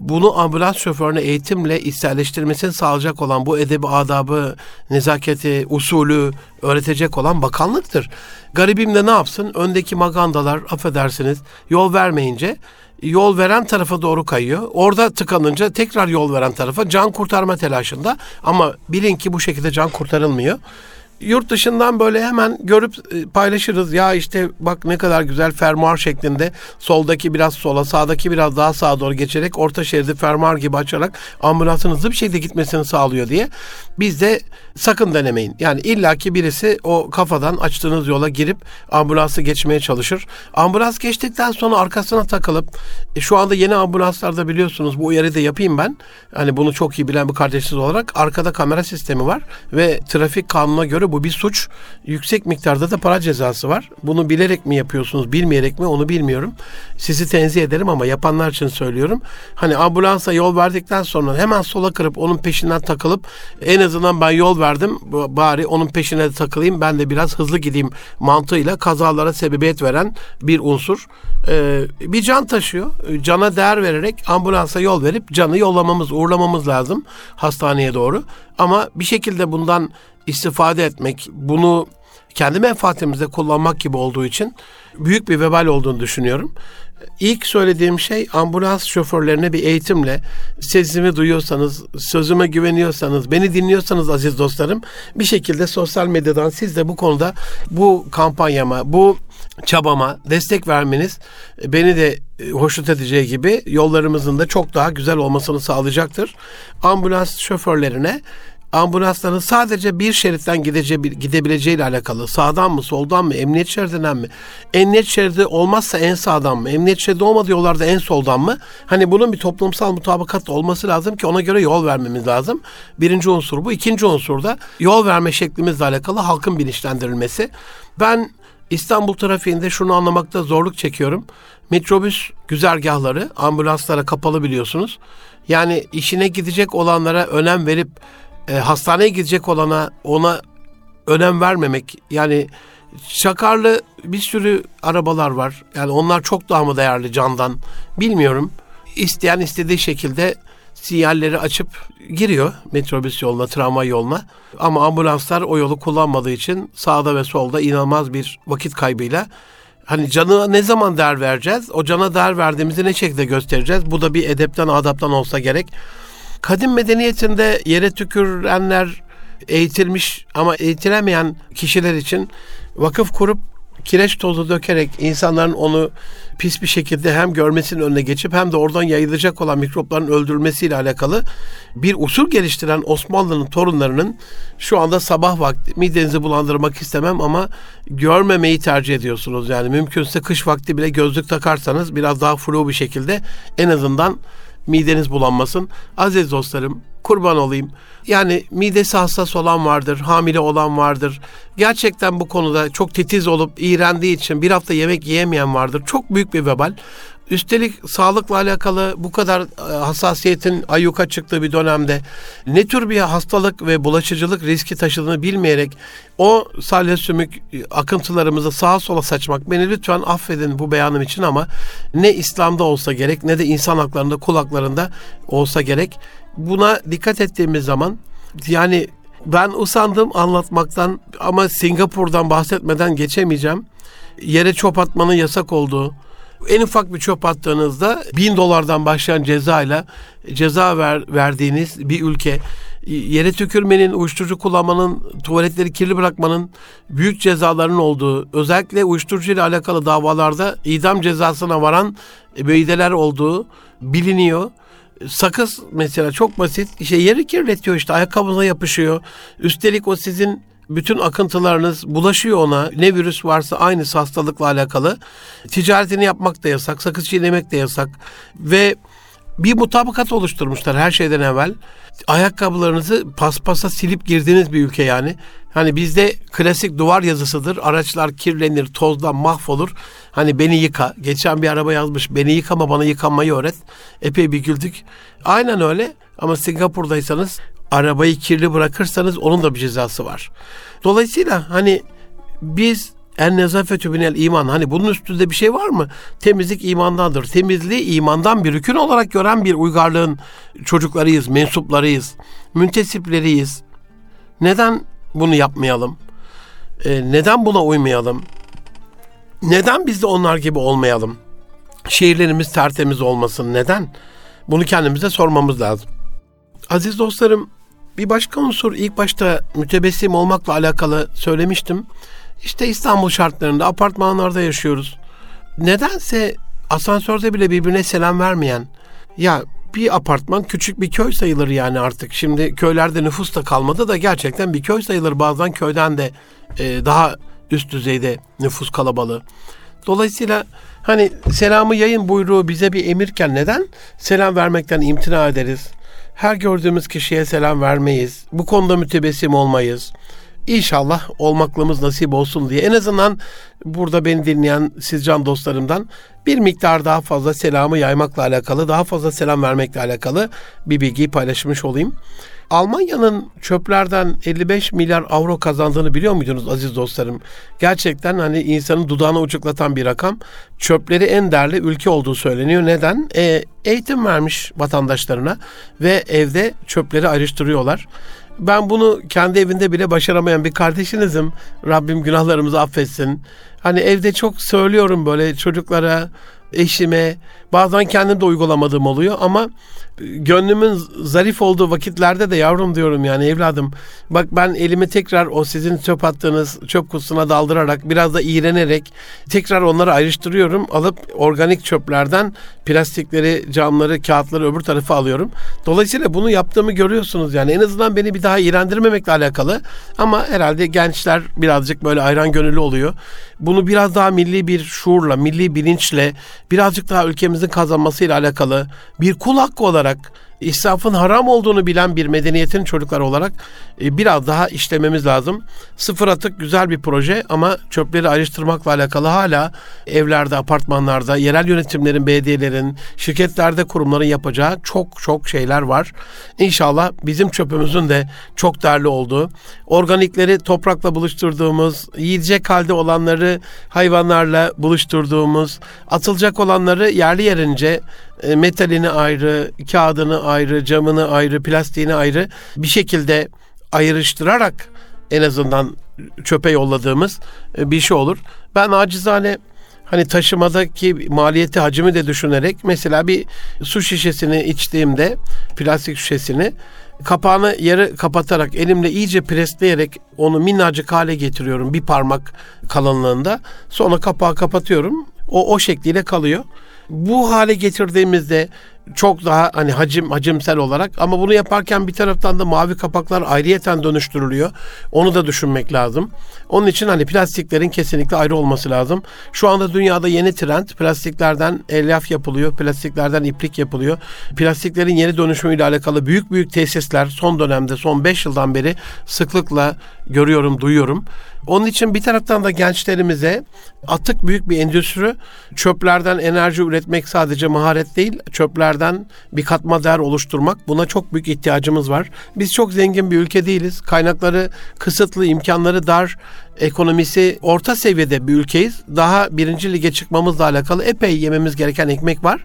Bunu ambulans şoförüne eğitimle içselleştirmesini sağlayacak olan bu edebi adabı, nezaketi, usulü öğretecek olan bakanlıktır. Garibim de ne yapsın? Öndeki magandalar affedersiniz yol vermeyince yol veren tarafa doğru kayıyor. Orada tıkanınca tekrar yol veren tarafa can kurtarma telaşında ama bilin ki bu şekilde can kurtarılmıyor yurt dışından böyle hemen görüp e, paylaşırız. Ya işte bak ne kadar güzel fermuar şeklinde soldaki biraz sola sağdaki biraz daha sağa doğru geçerek orta şeridi fermuar gibi açarak ambulansın hızlı bir şekilde gitmesini sağlıyor diye. Biz de sakın denemeyin. Yani illaki birisi o kafadan açtığınız yola girip ambulansı geçmeye çalışır. Ambulans geçtikten sonra arkasına takılıp e, şu anda yeni ambulanslarda biliyorsunuz bu uyarıyı da yapayım ben. Hani bunu çok iyi bilen bir kardeşiniz olarak arkada kamera sistemi var ve trafik kanununa göre bu bir suç. Yüksek miktarda da para cezası var. Bunu bilerek mi yapıyorsunuz, bilmeyerek mi onu bilmiyorum. Sizi tenzih ederim ama yapanlar için söylüyorum. Hani ambulansa yol verdikten sonra hemen sola kırıp onun peşinden takılıp en azından ben yol verdim bari onun peşine takılayım ben de biraz hızlı gideyim mantığıyla kazalara sebebiyet veren bir unsur. Ee, bir can taşıyor. Cana değer vererek ambulansa yol verip canı yollamamız, uğurlamamız lazım hastaneye doğru. Ama bir şekilde bundan istifade etmek, bunu kendi menfaatimizde kullanmak gibi olduğu için büyük bir vebal olduğunu düşünüyorum. İlk söylediğim şey ambulans şoförlerine bir eğitimle sesimi duyuyorsanız, sözüme güveniyorsanız, beni dinliyorsanız aziz dostlarım bir şekilde sosyal medyadan siz de bu konuda bu kampanyama, bu çabama destek vermeniz beni de hoşnut edeceği gibi yollarımızın da çok daha güzel olmasını sağlayacaktır. Ambulans şoförlerine ambulansların sadece bir şeritten gidebileceği ile alakalı. Sağdan mı, soldan mı, emniyet şeridinden mi? Emniyet şeridi olmazsa en sağdan mı? Emniyet şeridi olmadığı yollarda en soldan mı? Hani bunun bir toplumsal mutabakat olması lazım ki ona göre yol vermemiz lazım. Birinci unsur bu. İkinci unsur da yol verme şeklimizle alakalı halkın bilinçlendirilmesi. Ben İstanbul trafiğinde şunu anlamakta zorluk çekiyorum. Metrobüs güzergahları ambulanslara kapalı biliyorsunuz. Yani işine gidecek olanlara önem verip e, hastaneye gidecek olana ona önem vermemek yani çakarlı bir sürü arabalar var. Yani onlar çok daha mı değerli candan bilmiyorum. İsteyen istediği şekilde sinyalleri açıp giriyor metrobüs yoluna, tramvay yoluna. Ama ambulanslar o yolu kullanmadığı için sağda ve solda inanılmaz bir vakit kaybıyla hani canı ne zaman değer vereceğiz? O cana değer verdiğimizi ne şekilde göstereceğiz? Bu da bir edepten, adaptan olsa gerek. Kadim medeniyetinde yere tükürenler eğitilmiş ama eğitilemeyen kişiler için vakıf kurup kireç tozu dökerek insanların onu pis bir şekilde hem görmesinin önüne geçip hem de oradan yayılacak olan mikropların öldürülmesiyle alakalı bir usul geliştiren Osmanlı'nın torunlarının şu anda sabah vakti midenizi bulandırmak istemem ama görmemeyi tercih ediyorsunuz. Yani mümkünse kış vakti bile gözlük takarsanız biraz daha flu bir şekilde en azından mideniz bulanmasın. Aziz dostlarım kurban olayım. Yani midesi hassas olan vardır, hamile olan vardır. Gerçekten bu konuda çok titiz olup iğrendiği için bir hafta yemek yiyemeyen vardır. Çok büyük bir vebal. Üstelik sağlıkla alakalı bu kadar e, hassasiyetin ayyuka çıktığı bir dönemde ne tür bir hastalık ve bulaşıcılık riski taşıdığını bilmeyerek o salya sümük e, akıntılarımızı sağa sola saçmak beni lütfen affedin bu beyanım için ama ne İslam'da olsa gerek ne de insan haklarında kulaklarında olsa gerek. Buna dikkat ettiğimiz zaman yani ben usandım anlatmaktan ama Singapur'dan bahsetmeden geçemeyeceğim. Yere çöp atmanın yasak olduğu, En ufak bir çöp attığınızda bin dolardan başlayan cezayla ceza ver, verdiğiniz bir ülke yere tükürmenin, uyuşturucu kullanmanın, tuvaletleri kirli bırakmanın büyük cezaların olduğu, özellikle uyuşturucu ile alakalı davalarda idam cezasına varan beydeler olduğu biliniyor. Sakız mesela çok basit. İşte yeri kirletiyor işte ayakkabına yapışıyor. Üstelik o sizin bütün akıntılarınız bulaşıyor ona. Ne virüs varsa aynı hastalıkla alakalı. Ticaretini yapmak da yasak, sakız çiğnemek de yasak. Ve bir mutabakat oluşturmuşlar her şeyden evvel. Ayakkabılarınızı paspasa silip girdiğiniz bir ülke yani. Hani bizde klasik duvar yazısıdır. Araçlar kirlenir, tozdan mahvolur. Hani beni yıka. Geçen bir araba yazmış. Beni yıkama bana yıkanmayı öğret. Epey bir güldük. Aynen öyle. Ama Singapur'daysanız arabayı kirli bırakırsanız onun da bir cezası var. Dolayısıyla hani biz en nezafetü minel iman. Hani bunun üstünde bir şey var mı? Temizlik imandandır. Temizliği imandan bir rükün olarak gören bir uygarlığın çocuklarıyız, mensuplarıyız, müntesipleriyiz. Neden bunu yapmayalım? Ee, neden buna uymayalım? Neden biz de onlar gibi olmayalım? Şehirlerimiz tertemiz olmasın. Neden? Bunu kendimize sormamız lazım. Aziz dostlarım, bir başka unsur ilk başta mütebessim olmakla alakalı söylemiştim. İşte İstanbul şartlarında apartmanlarda yaşıyoruz. Nedense asansörde bile birbirine selam vermeyen ya bir apartman küçük bir köy sayılır yani artık. Şimdi köylerde nüfus da kalmadı da gerçekten bir köy sayılır. Bazen köyden de e, daha üst düzeyde nüfus kalabalığı. Dolayısıyla hani selamı yayın buyruğu bize bir emirken neden selam vermekten imtina ederiz? Her gördüğümüz kişiye selam vermeyiz. Bu konuda mütebessim olmayız. İnşallah olmaklığımız nasip olsun diye en azından burada beni dinleyen siz can dostlarımdan bir miktar daha fazla selamı yaymakla alakalı, daha fazla selam vermekle alakalı bir bilgiyi paylaşmış olayım. Almanya'nın çöplerden 55 milyar avro kazandığını biliyor muydunuz aziz dostlarım? Gerçekten hani insanın dudağını uçuklatan bir rakam. Çöpleri en değerli ülke olduğu söyleniyor. Neden? E, eğitim vermiş vatandaşlarına ve evde çöpleri ayrıştırıyorlar. Ben bunu kendi evinde bile başaramayan bir kardeşinizim. Rabbim günahlarımızı affetsin. Hani evde çok söylüyorum böyle çocuklara, eşime, bazen kendim de uygulamadığım oluyor ama gönlümün zarif olduğu vakitlerde de yavrum diyorum yani evladım bak ben elimi tekrar o sizin çöp attığınız çöp kutusuna daldırarak biraz da iğrenerek tekrar onları ayrıştırıyorum. Alıp organik çöplerden plastikleri, camları, kağıtları öbür tarafa alıyorum. Dolayısıyla bunu yaptığımı görüyorsunuz yani en azından beni bir daha iğrendirmemekle alakalı ama herhalde gençler birazcık böyle ayran gönüllü oluyor. Bunu biraz daha milli bir şuurla, milli bilinçle birazcık daha ülkemizin kazanmasıyla alakalı bir kul hakkı olarak israfın haram olduğunu bilen bir medeniyetin çocukları olarak e, biraz daha işlememiz lazım. Sıfır atık güzel bir proje ama çöpleri ayrıştırmakla alakalı hala evlerde, apartmanlarda, yerel yönetimlerin, belediyelerin, şirketlerde, kurumların yapacağı çok çok şeyler var. İnşallah bizim çöpümüzün de çok değerli olduğu, organikleri toprakla buluşturduğumuz, yiyecek halde olanları hayvanlarla buluşturduğumuz, atılacak olanları yerli yerince e, metalini ayrı, kağıdını ayrı, camını ayrı, plastiğini ayrı bir şekilde ayrıştırarak en azından çöpe yolladığımız e, bir şey olur. Ben acizane hani taşımadaki maliyeti hacmi de düşünerek mesela bir su şişesini içtiğimde plastik şişesini kapağını yarı kapatarak elimle iyice presleyerek onu minnacık hale getiriyorum bir parmak kalınlığında. Sonra kapağı kapatıyorum. O o şekliyle kalıyor. Bu hale getirdiğimizde çok daha hani hacim hacimsel olarak ama bunu yaparken bir taraftan da mavi kapaklar ayrıyeten dönüştürülüyor. Onu da düşünmek lazım. Onun için hani plastiklerin kesinlikle ayrı olması lazım. Şu anda dünyada yeni trend plastiklerden elyaf yapılıyor, plastiklerden iplik yapılıyor. Plastiklerin yeni dönüşümüyle alakalı büyük büyük tesisler son dönemde son 5 yıldan beri sıklıkla görüyorum, duyuyorum. Onun için bir taraftan da gençlerimize atık büyük bir endüstri. Çöplerden enerji üretmek sadece maharet değil. Çöplerden bir katma değer oluşturmak. Buna çok büyük ihtiyacımız var. Biz çok zengin bir ülke değiliz. Kaynakları kısıtlı, imkanları dar ekonomisi orta seviyede bir ülkeyiz. Daha birinci lige çıkmamızla alakalı epey yememiz gereken ekmek var.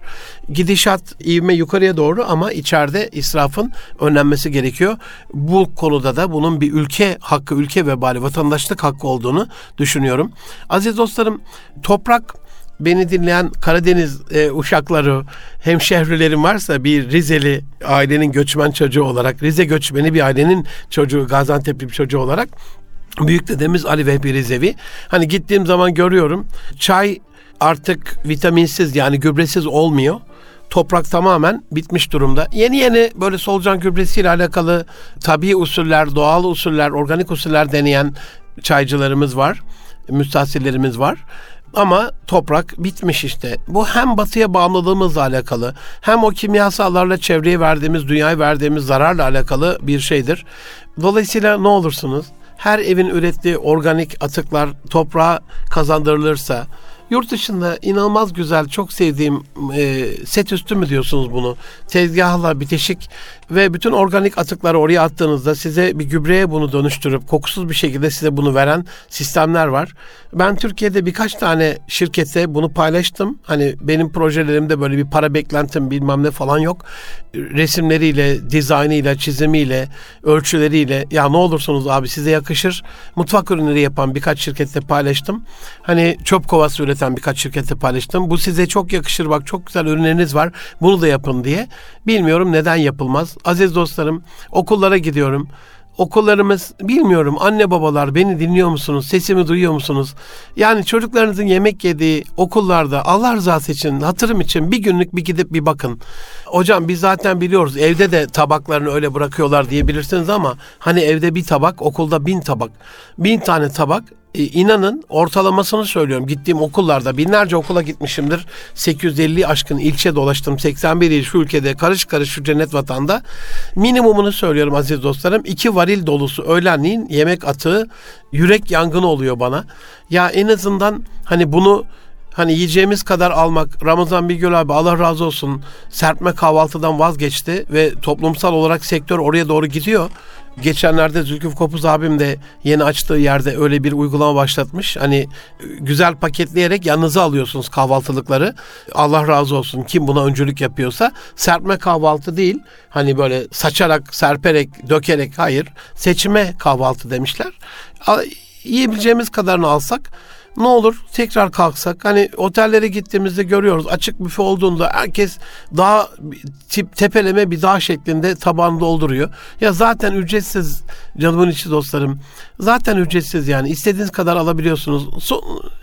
Gidişat ivme yukarıya doğru ama içeride israfın önlenmesi gerekiyor. Bu konuda da bunun bir ülke hakkı, ülke vebali, vatandaşlık hakkı olduğunu düşünüyorum. Aziz dostlarım toprak beni dinleyen Karadeniz e, uşakları, hemşehrilerim varsa bir Rizeli ailenin göçmen çocuğu olarak, Rize göçmeni bir ailenin çocuğu, Gaziantep'li bir çocuğu olarak Büyük dedemiz Ali Vehbi Rizevi. Hani gittiğim zaman görüyorum çay artık vitaminsiz yani gübresiz olmuyor. Toprak tamamen bitmiş durumda. Yeni yeni böyle solucan gübresiyle alakalı tabii usuller, doğal usuller, organik usuller deneyen çaycılarımız var. Müstahsillerimiz var. Ama toprak bitmiş işte. Bu hem batıya bağımlılığımızla alakalı hem o kimyasallarla çevreye verdiğimiz, dünyaya verdiğimiz zararla alakalı bir şeydir. Dolayısıyla ne olursunuz her evin ürettiği organik atıklar toprağa kazandırılırsa Yurt dışında inanılmaz güzel, çok sevdiğim e, set üstü mü diyorsunuz bunu? Tezgahla bitişik ve bütün organik atıkları oraya attığınızda size bir gübreye bunu dönüştürüp kokusuz bir şekilde size bunu veren sistemler var. Ben Türkiye'de birkaç tane şirkete bunu paylaştım. Hani benim projelerimde böyle bir para beklentim bilmem ne falan yok. Resimleriyle, dizaynıyla, çizimiyle, ölçüleriyle ya ne olursunuz abi size yakışır. Mutfak ürünleri yapan birkaç şirkette paylaştım. Hani çöp kovası üreten birkaç şirkette paylaştım. Bu size çok yakışır bak çok güzel ürünleriniz var. Bunu da yapın diye. Bilmiyorum neden yapılmaz. Aziz dostlarım okullara gidiyorum. Okullarımız bilmiyorum anne babalar beni dinliyor musunuz? Sesimi duyuyor musunuz? Yani çocuklarınızın yemek yediği okullarda Allah rızası için, hatırım için bir günlük bir gidip bir bakın. Hocam biz zaten biliyoruz evde de tabaklarını öyle bırakıyorlar diyebilirsiniz ama hani evde bir tabak, okulda bin tabak. Bin tane tabak e, inanın ortalamasını söylüyorum. Gittiğim okullarda binlerce okula gitmişimdir. 850 aşkın ilçe dolaştım. 81 il şu ülkede karış karış şu cennet vatanda. Minimumunu söylüyorum aziz dostlarım. iki varil dolusu öğlenliğin yemek atığı yürek yangını oluyor bana. Ya en azından hani bunu hani yiyeceğimiz kadar almak. Ramazan Bilgöl abi Allah razı olsun serpme kahvaltıdan vazgeçti ve toplumsal olarak sektör oraya doğru gidiyor. Geçenlerde Zülküf Kopuz abim de yeni açtığı yerde öyle bir uygulama başlatmış. Hani güzel paketleyerek yanınıza alıyorsunuz kahvaltılıkları. Allah razı olsun kim buna öncülük yapıyorsa. Serpme kahvaltı değil. Hani böyle saçarak, serperek, dökerek hayır. Seçime kahvaltı demişler. Yiyebileceğimiz kadarını alsak ne olur tekrar kalksak hani otellere gittiğimizde görüyoruz açık büfe olduğunda herkes daha tip tepeleme bir dağ şeklinde taban dolduruyor. Ya zaten ücretsiz canımın içi dostlarım. Zaten ücretsiz yani istediğiniz kadar alabiliyorsunuz.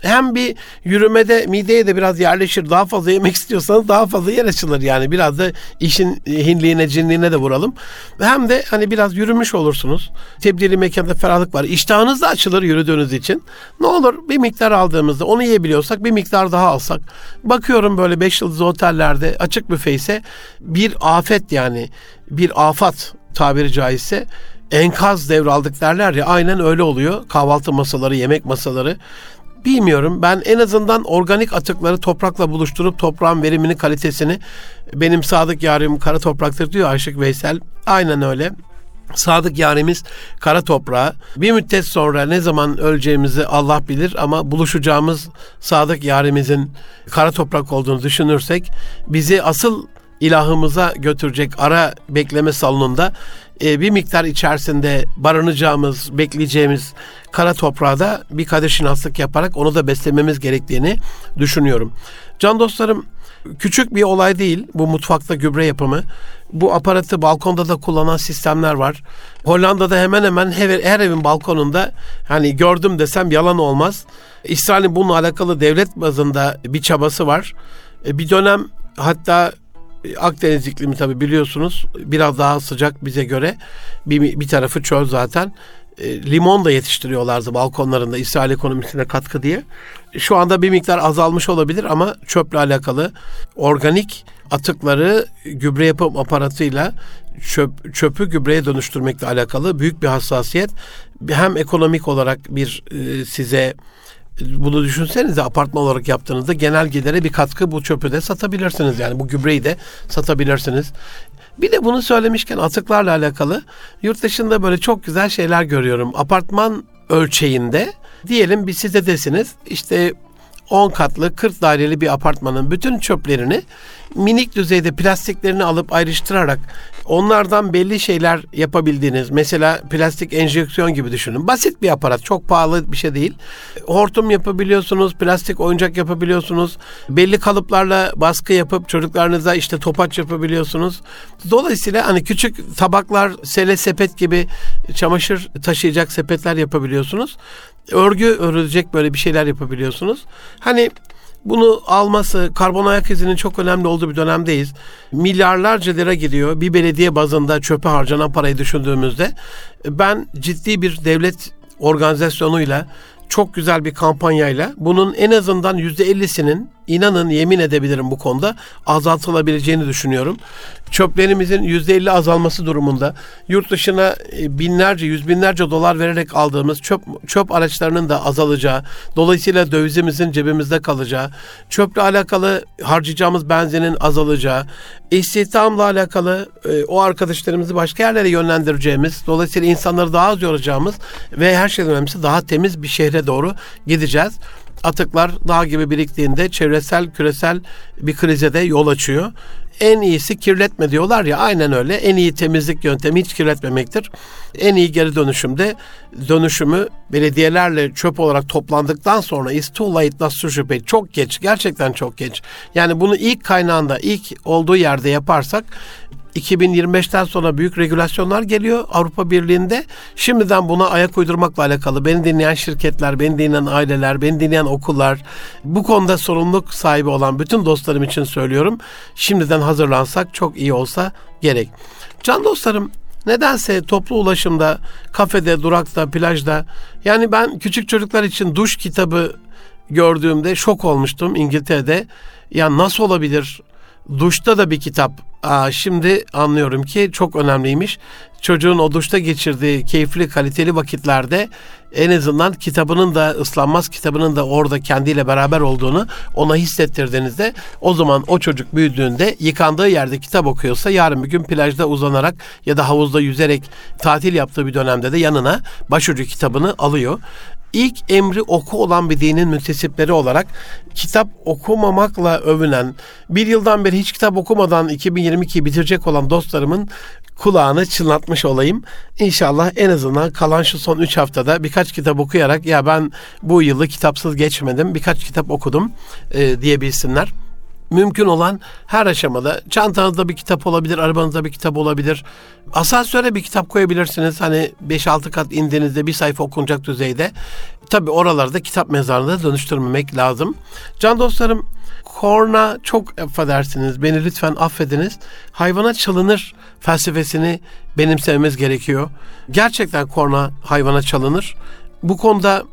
Hem bir yürümede mideye de biraz yerleşir. Daha fazla yemek istiyorsanız daha fazla yer açılır yani. Biraz da işin hinliğine cinliğine de vuralım. Hem de hani biraz yürümüş olursunuz. Tebdili mekanda ferahlık var. İştahınız da açılır yürüdüğünüz için. Ne olur bir miktar aldığımızda onu yiyebiliyorsak bir miktar daha alsak. Bakıyorum böyle beş yıldızlı otellerde açık büfe ise bir afet yani bir afat tabiri caizse enkaz devraldık derler ya aynen öyle oluyor. Kahvaltı masaları, yemek masaları. Bilmiyorum ben en azından organik atıkları toprakla buluşturup toprağın verimini, kalitesini benim sadık yarim kara topraktır diyor Aşık Veysel. Aynen öyle. Sadık yarimiz kara toprağı. Bir müddet sonra ne zaman öleceğimizi Allah bilir ama buluşacağımız sadık yarimizin kara toprak olduğunu düşünürsek bizi asıl ilahımıza götürecek ara bekleme salonunda e, bir miktar içerisinde barınacağımız, bekleyeceğimiz kara toprağa da bir kadir şinaslık yaparak onu da beslememiz gerektiğini düşünüyorum. Can dostlarım küçük bir olay değil bu mutfakta gübre yapımı. Bu aparatı balkonda da kullanan sistemler var. Hollanda'da hemen hemen her, her evin balkonunda hani gördüm desem yalan olmaz. İsrail'in bununla alakalı devlet bazında bir çabası var. E, bir dönem hatta Akdeniz iklimi tabi biliyorsunuz biraz daha sıcak bize göre. Bir, bir tarafı çöl zaten. E, limon da yetiştiriyorlardı balkonlarında İsrail ekonomisine katkı diye. Şu anda bir miktar azalmış olabilir ama çöple alakalı organik atıkları gübre yapım aparatıyla çöp, çöpü gübreye dönüştürmekle alakalı büyük bir hassasiyet. Hem ekonomik olarak bir e, size bunu düşünsenize apartman olarak yaptığınızda genel gidere bir katkı bu çöpü de satabilirsiniz. Yani bu gübreyi de satabilirsiniz. Bir de bunu söylemişken atıklarla alakalı yurt dışında böyle çok güzel şeyler görüyorum. Apartman ölçeğinde. Diyelim bir sitedesiniz işte 10 katlı 40 daireli bir apartmanın bütün çöplerini minik düzeyde plastiklerini alıp ayrıştırarak onlardan belli şeyler yapabildiğiniz mesela plastik enjeksiyon gibi düşünün. Basit bir aparat çok pahalı bir şey değil. Hortum yapabiliyorsunuz, plastik oyuncak yapabiliyorsunuz. Belli kalıplarla baskı yapıp çocuklarınıza işte topaç yapabiliyorsunuz. Dolayısıyla hani küçük tabaklar, sele sepet gibi çamaşır taşıyacak sepetler yapabiliyorsunuz. Örgü örülecek böyle bir şeyler yapabiliyorsunuz. Hani bunu alması karbon ayak izinin çok önemli olduğu bir dönemdeyiz. Milyarlarca lira gidiyor bir belediye bazında çöpe harcanan parayı düşündüğümüzde. Ben ciddi bir devlet organizasyonuyla çok güzel bir kampanyayla bunun en azından yüzde 50'sinin inanın yemin edebilirim bu konuda azaltılabileceğini düşünüyorum. Çöplerimizin yüzde 50 azalması durumunda yurt dışına e, binlerce, yüz binlerce dolar vererek aldığımız çöp, çöp araçlarının da azalacağı, dolayısıyla dövizimizin cebimizde kalacağı, çöple alakalı harcayacağımız benzinin azalacağı, istihdamla alakalı e, o arkadaşlarımızı başka yerlere yönlendireceğimiz, dolayısıyla insanları daha az yoracağımız ve her şeyden önemlisi daha temiz bir şehre doğru gideceğiz atıklar dağ gibi biriktiğinde çevresel küresel bir krize de yol açıyor. En iyisi kirletme diyorlar ya aynen öyle. En iyi temizlik yöntemi hiç kirletmemektir. En iyi geri dönüşümde dönüşümü belediyelerle çöp olarak toplandıktan sonra is too late to şüphe. Çok geç. Gerçekten çok geç. Yani bunu ilk kaynağında ilk olduğu yerde yaparsak 2025'ten sonra büyük regülasyonlar geliyor Avrupa Birliği'nde. Şimdiden buna ayak uydurmakla alakalı beni dinleyen şirketler, beni dinleyen aileler, beni dinleyen okullar, bu konuda sorumluluk sahibi olan bütün dostlarım için söylüyorum. Şimdiden hazırlansak çok iyi olsa gerek. Can dostlarım Nedense toplu ulaşımda, kafede, durakta, plajda yani ben küçük çocuklar için duş kitabı gördüğümde şok olmuştum İngiltere'de. Ya nasıl olabilir? Duşta da bir kitap. Aa, şimdi anlıyorum ki çok önemliymiş. Çocuğun o duşta geçirdiği keyifli, kaliteli vakitlerde en azından kitabının da ıslanmaz kitabının da orada kendiyle beraber olduğunu ona hissettirdiğinizde o zaman o çocuk büyüdüğünde yıkandığı yerde kitap okuyorsa yarın bir gün plajda uzanarak ya da havuzda yüzerek tatil yaptığı bir dönemde de yanına başucu kitabını alıyor ilk emri oku olan bir dinin müntesipleri olarak kitap okumamakla övünen, bir yıldan beri hiç kitap okumadan 2022'yi bitirecek olan dostlarımın kulağını çınlatmış olayım. İnşallah en azından kalan şu son 3 haftada birkaç kitap okuyarak ya ben bu yılı kitapsız geçmedim, birkaç kitap okudum e, diyebilsinler mümkün olan her aşamada çantanızda bir kitap olabilir, arabanızda bir kitap olabilir. Asansöre bir kitap koyabilirsiniz. Hani 5-6 kat indiğinizde bir sayfa okunacak düzeyde. Tabi oralarda kitap mezarlığına dönüştürmemek lazım. Can dostlarım korna çok affedersiniz beni lütfen affediniz. Hayvana çalınır felsefesini benimsememiz gerekiyor. Gerçekten korna hayvana çalınır. Bu konuda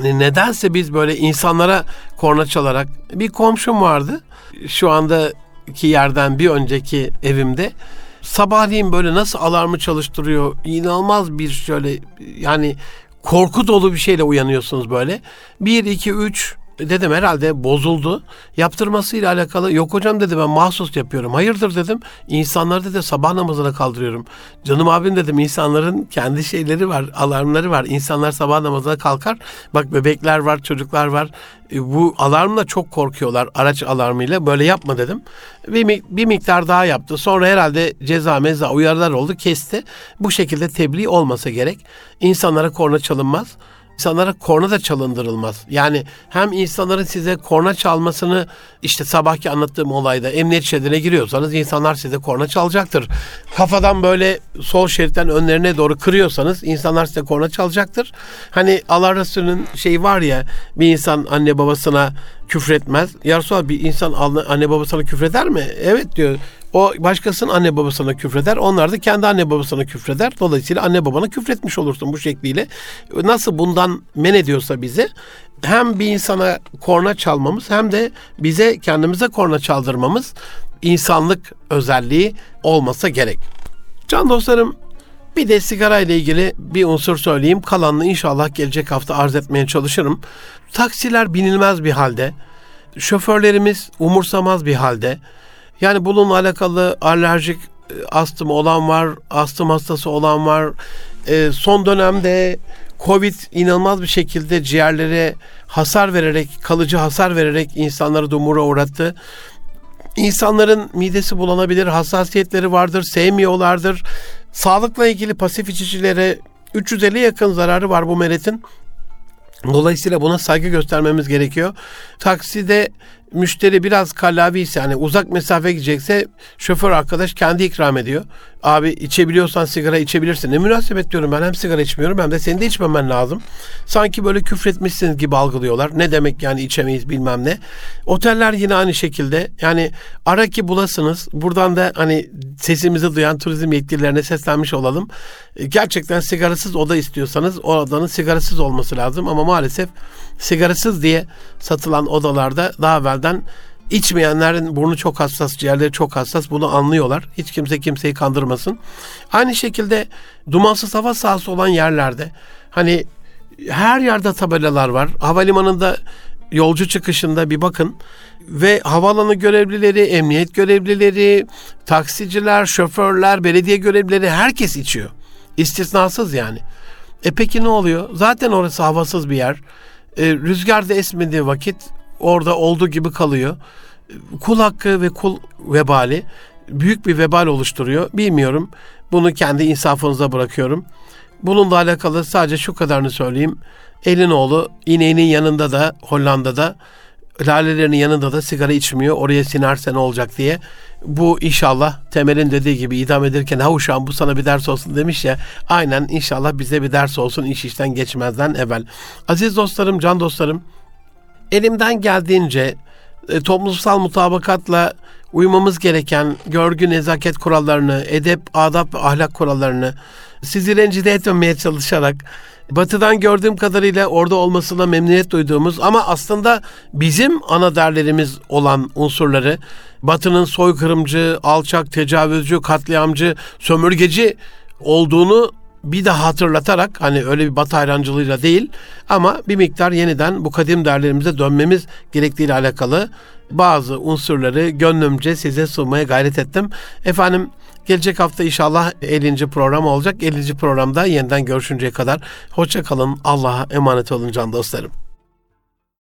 nedense biz böyle insanlara korna çalarak bir komşum vardı. Şu andaki yerden bir önceki evimde sabahleyin böyle nasıl alarmı çalıştırıyor inanılmaz bir şöyle yani korku dolu bir şeyle uyanıyorsunuz böyle. 1 2 3 dedim herhalde bozuldu. Yaptırmasıyla alakalı yok hocam dedi ben mahsus yapıyorum. Hayırdır dedim. İnsanları dedi sabah namazına kaldırıyorum. Canım abim dedim insanların kendi şeyleri var, alarmları var. İnsanlar sabah namazına kalkar. Bak bebekler var, çocuklar var. E, bu alarmla çok korkuyorlar araç alarmıyla. Böyle yapma dedim. Bir, bir miktar daha yaptı. Sonra herhalde ceza meza uyarılar oldu kesti. Bu şekilde tebliğ olmasa gerek. İnsanlara korna çalınmaz insanlara korna da çalındırılmaz. Yani hem insanların size korna çalmasını işte sabahki anlattığım olayda emniyet şeridine giriyorsanız insanlar size korna çalacaktır. Kafadan böyle sol şeritten önlerine doğru kırıyorsanız insanlar size korna çalacaktır. Hani Allah Resulü'nün şeyi var ya bir insan anne babasına küfretmez. Ya Resulallah bir insan anne babasına küfreder mi? Evet diyor. O başkasının anne babasına küfreder. Onlar da kendi anne babasına küfreder. Dolayısıyla anne babana küfretmiş olursun bu şekliyle. Nasıl bundan men ediyorsa bizi hem bir insana korna çalmamız hem de bize kendimize korna çaldırmamız insanlık özelliği olmasa gerek. Can dostlarım bir de sigara ile ilgili bir unsur söyleyeyim. Kalanını inşallah gelecek hafta arz etmeye çalışırım. Taksiler binilmez bir halde. Şoförlerimiz umursamaz bir halde. Yani bununla alakalı alerjik e, astım olan var, astım hastası olan var. E, son dönemde Covid inanılmaz bir şekilde ciğerlere hasar vererek, kalıcı hasar vererek insanları dumura uğrattı. İnsanların midesi bulanabilir, hassasiyetleri vardır, sevmiyorlardır. Sağlıkla ilgili pasif içicilere 350 yakın zararı var bu meretin. Dolayısıyla buna saygı göstermemiz gerekiyor. Takside müşteri biraz kallavi ise hani uzak mesafe gidecekse şoför arkadaş kendi ikram ediyor. Abi içebiliyorsan sigara içebilirsin. Ne münasebet diyorum ben hem sigara içmiyorum hem de senin de içmemen lazım. Sanki böyle küfretmişsiniz gibi algılıyorlar. Ne demek yani içemeyiz bilmem ne. Oteller yine aynı şekilde yani ara ki bulasınız. Buradan da hani sesimizi duyan turizm yetkililerine seslenmiş olalım. Gerçekten sigarasız oda istiyorsanız o odanın sigarasız olması lazım ama maalesef sigarasız diye satılan odalarda daha evvelden içmeyenlerin burnu çok hassas, ciğerleri çok hassas. Bunu anlıyorlar. Hiç kimse kimseyi kandırmasın. Aynı şekilde dumansız hava sahası olan yerlerde hani her yerde tabelalar var. Havalimanında yolcu çıkışında bir bakın ve havaalanı görevlileri, emniyet görevlileri, taksiciler, şoförler, belediye görevlileri herkes içiyor. İstisnasız yani. E peki ne oluyor? Zaten orası havasız bir yer. E, rüzgar da esmediği vakit orada olduğu gibi kalıyor. Kul hakkı ve kul vebali büyük bir vebal oluşturuyor. Bilmiyorum. Bunu kendi insafınıza bırakıyorum. Bununla alakalı sadece şu kadarını söyleyeyim. Elinoğlu ineğinin yanında da Hollanda'da lalelerinin yanında da sigara içmiyor. Oraya sinerse ne olacak diye. Bu inşallah Temel'in dediği gibi idam edilirken ha uşağım bu sana bir ders olsun demiş ya. Aynen inşallah bize bir ders olsun iş işten geçmezden evvel. Aziz dostlarım, can dostlarım elimden geldiğince e, toplumsal mutabakatla uymamız gereken görgü nezaket kurallarını, edep, adap ve ahlak kurallarını sizi rencide etmemeye çalışarak batıdan gördüğüm kadarıyla orada olmasına memnuniyet duyduğumuz ama aslında bizim ana değerlerimiz olan unsurları batının soykırımcı, alçak, tecavüzcü, katliamcı, sömürgeci olduğunu bir daha hatırlatarak hani öyle bir batı hayrancılığıyla değil ama bir miktar yeniden bu kadim değerlerimize dönmemiz gerektiğiyle alakalı bazı unsurları gönlümce size sunmaya gayret ettim. Efendim gelecek hafta inşallah 50. program olacak. 50. programda yeniden görüşünceye kadar hoşça kalın. Allah'a emanet olun can dostlarım.